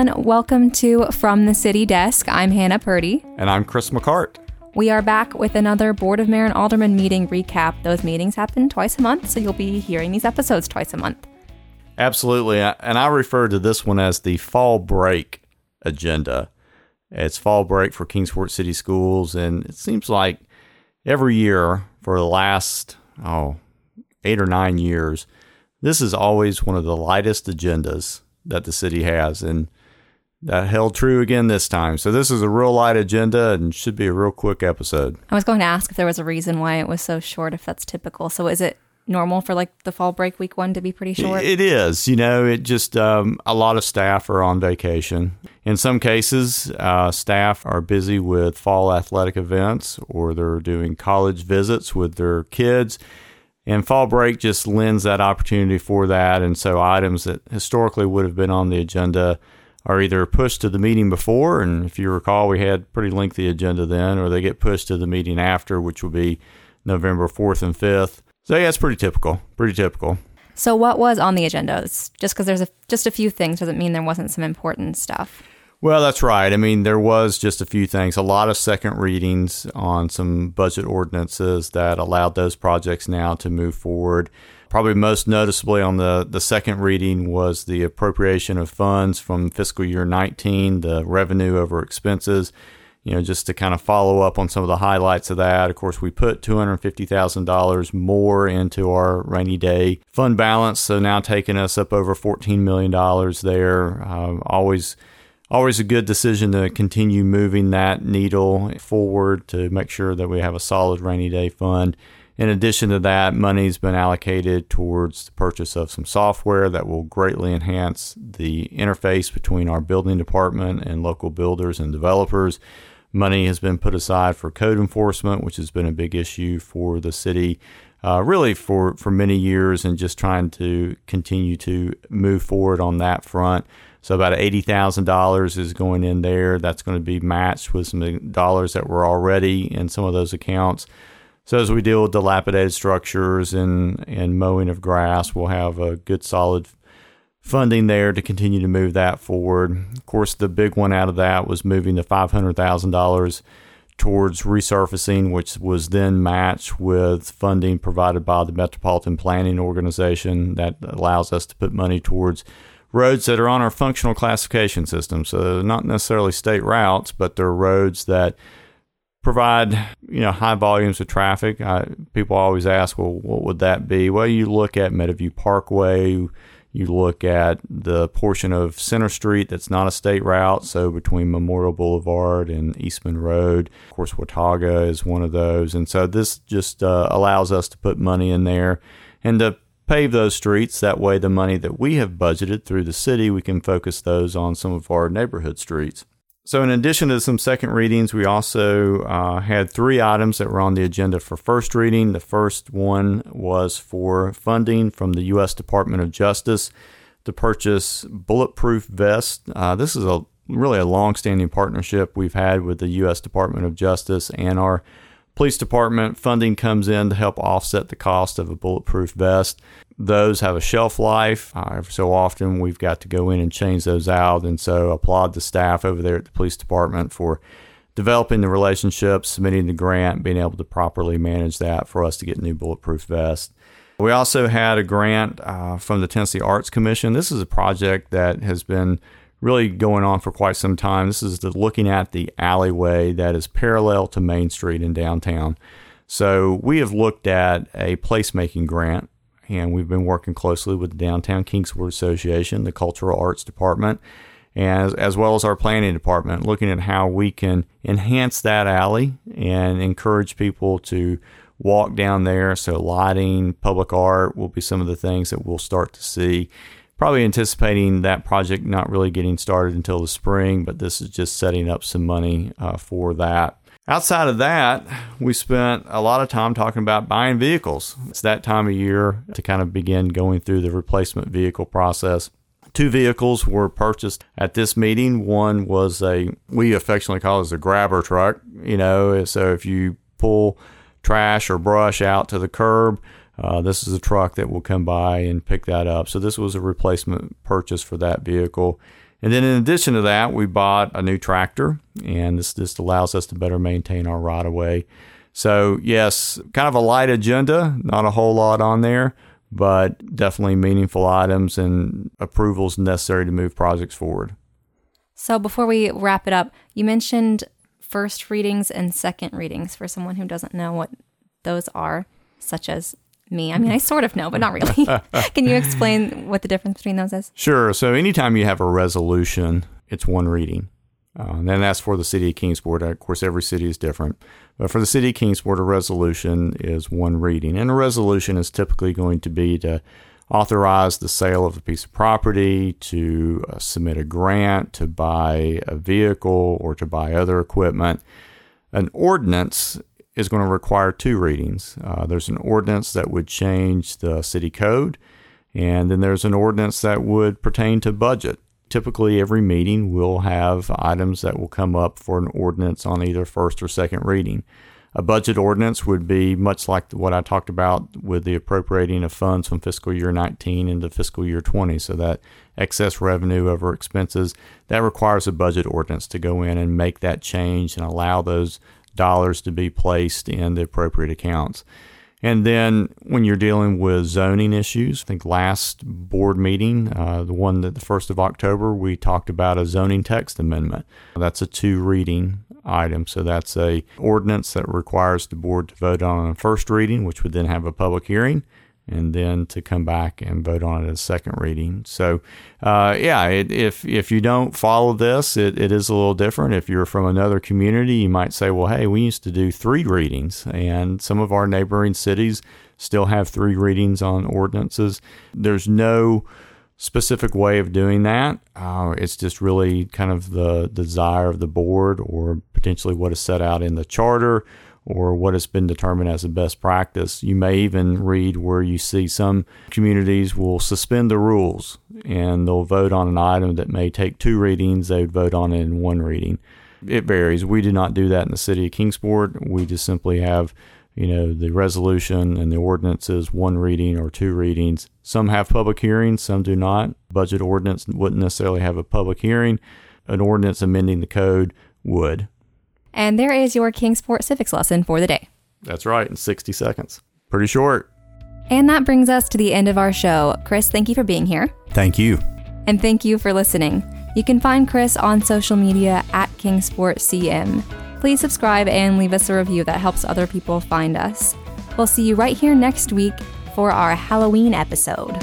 everyone. Welcome to From the City Desk. I'm Hannah Purdy. And I'm Chris McCartt. We are back with another Board of Mayor and Alderman meeting recap. Those meetings happen twice a month, so you'll be hearing these episodes twice a month. Absolutely. And I refer to this one as the fall break agenda. It's fall break for Kingsport City Schools. And it seems like every year for the last, oh, eight or nine years, this is always one of the lightest agendas that the city has. And that held true again this time. So this is a real light agenda and should be a real quick episode. I was going to ask if there was a reason why it was so short, if that's typical. So is it normal for like the fall break week one to be pretty short? It is. You know, it just um, a lot of staff are on vacation. In some cases, uh, staff are busy with fall athletic events or they're doing college visits with their kids. And fall break just lends that opportunity for that. And so items that historically would have been on the agenda are either pushed to the meeting before, and if you recall, we had pretty lengthy agenda then, or they get pushed to the meeting after, which will be November 4th and 5th. So yeah, it's pretty typical. Pretty typical. So what was on the agenda? Just because there's a, just a few things doesn't mean there wasn't some important stuff. Well, that's right. I mean, there was just a few things, a lot of second readings on some budget ordinances that allowed those projects now to move forward. Probably most noticeably on the, the second reading was the appropriation of funds from fiscal year 19, the revenue over expenses. You know, just to kind of follow up on some of the highlights of that. Of course, we put $250,000 more into our rainy day fund balance. So now taking us up over $14 million there. Uh, always always a good decision to continue moving that needle forward to make sure that we have a solid rainy day fund. In addition to that, money's been allocated towards the purchase of some software that will greatly enhance the interface between our building department and local builders and developers. Money has been put aside for code enforcement, which has been a big issue for the city, uh, really for, for many years, and just trying to continue to move forward on that front. So about $80,000 is going in there. That's going to be matched with some dollars that were already in some of those accounts. So as we deal with dilapidated structures and, and mowing of grass, we'll have a good solid funding there to continue to move that forward. Of course, the big one out of that was moving the $500,000 towards resurfacing, which was then matched with funding provided by the Metropolitan Planning Organization that allows us to put money towards roads that are on our functional classification system. So not necessarily state routes, but they're roads that provide you know high volumes of traffic. I, people always ask, well, what would that be? Well, you look at Meadowview Parkway, you look at the portion of Center Street that's not a state route, so between Memorial Boulevard and Eastman Road. Of course, Watauga is one of those, and so this just uh, allows us to put money in there and to pave those streets. That way, the money that we have budgeted through the city, we can focus those on some of our neighborhood streets. So, in addition to some second readings, we also uh, had three items that were on the agenda for first reading. The first one was for funding from the U.S. Department of Justice to purchase bulletproof vests. Uh, this is a really a long-standing partnership we've had with the U.S. Department of Justice and our police department. Funding comes in to help offset the cost of a bulletproof vest those have a shelf life. Uh, so often we've got to go in and change those out. And so applaud the staff over there at the police department for developing the relationship, submitting the grant, being able to properly manage that for us to get new bulletproof vests. We also had a grant uh, from the Tennessee Arts Commission. This is a project that has been really going on for quite some time. This is the, looking at the alleyway that is parallel to Main Street in downtown. So we have looked at a placemaking grant and we've been working closely with the Downtown Kingsport Association, the Cultural Arts Department, as, as well as our planning department, looking at how we can enhance that alley and encourage people to walk down there. So, lighting, public art will be some of the things that we'll start to see. Probably anticipating that project not really getting started until the spring, but this is just setting up some money uh, for that. Outside of that, we spent a lot of time talking about buying vehicles. It's that time of year to kind of begin going through the replacement vehicle process. Two vehicles were purchased at this meeting. One was a, we affectionately call it a grabber truck, you know, so if you pull trash or brush out to the curb, uh, this is a truck that will come by and pick that up. So this was a replacement purchase for that vehicle. And then in addition to that, we bought a new tractor, and this just allows us to better maintain our right of way. So, yes, kind of a light agenda, not a whole lot on there, but definitely meaningful items and approvals necessary to move projects forward. So, before we wrap it up, you mentioned first readings and second readings for someone who doesn't know what those are, such as me. I mean, I sort of know, but not really. Can you explain what the difference between those is? Sure. So, anytime you have a resolution, it's one reading. Uh, and then that's for the city of Kingsport. Of course, every city is different. But for the city of Kingsport, a resolution is one reading. And a resolution is typically going to be to authorize the sale of a piece of property, to uh, submit a grant, to buy a vehicle, or to buy other equipment. An ordinance is going to require two readings. Uh, there's an ordinance that would change the city code, and then there's an ordinance that would pertain to budget. Typically, every meeting will have items that will come up for an ordinance on either first or second reading. A budget ordinance would be much like what I talked about with the appropriating of funds from fiscal year 19 into fiscal year 20. So that excess revenue over expenses, that requires a budget ordinance to go in and make that change and allow those dollars to be placed in the appropriate accounts. And then when you're dealing with zoning issues, I think last board meeting, uh, the one that the 1st of October, we talked about a zoning text amendment. That's a two reading item. So that's a ordinance that requires the board to vote on a first reading, which would then have a public hearing and then to come back and vote on it as second reading. So, uh, yeah, it, if if you don't follow this, it, it is a little different. If you're from another community, you might say, well, hey, we used to do three readings, and some of our neighboring cities still have three readings on ordinances. There's no specific way of doing that. Uh, it's just really kind of the desire of the board or potentially what is set out in the charter or what has been determined as a best practice. You may even read where you see some communities will suspend the rules and they'll vote on an item that may take two readings, they would vote on it in one reading. It varies. We do not do that in the city of Kingsport. We just simply have, you know, the resolution and the ordinances one reading or two readings. Some have public hearings, some do not. Budget ordinance wouldn't necessarily have a public hearing. An ordinance amending the code would. And there is your Kingsport civics lesson for the day. That's right, in 60 seconds. Pretty short. And that brings us to the end of our show. Chris, thank you for being here. Thank you. And thank you for listening. You can find Chris on social media at KingsportCM. Please subscribe and leave us a review that helps other people find us. We'll see you right here next week for our Halloween episode.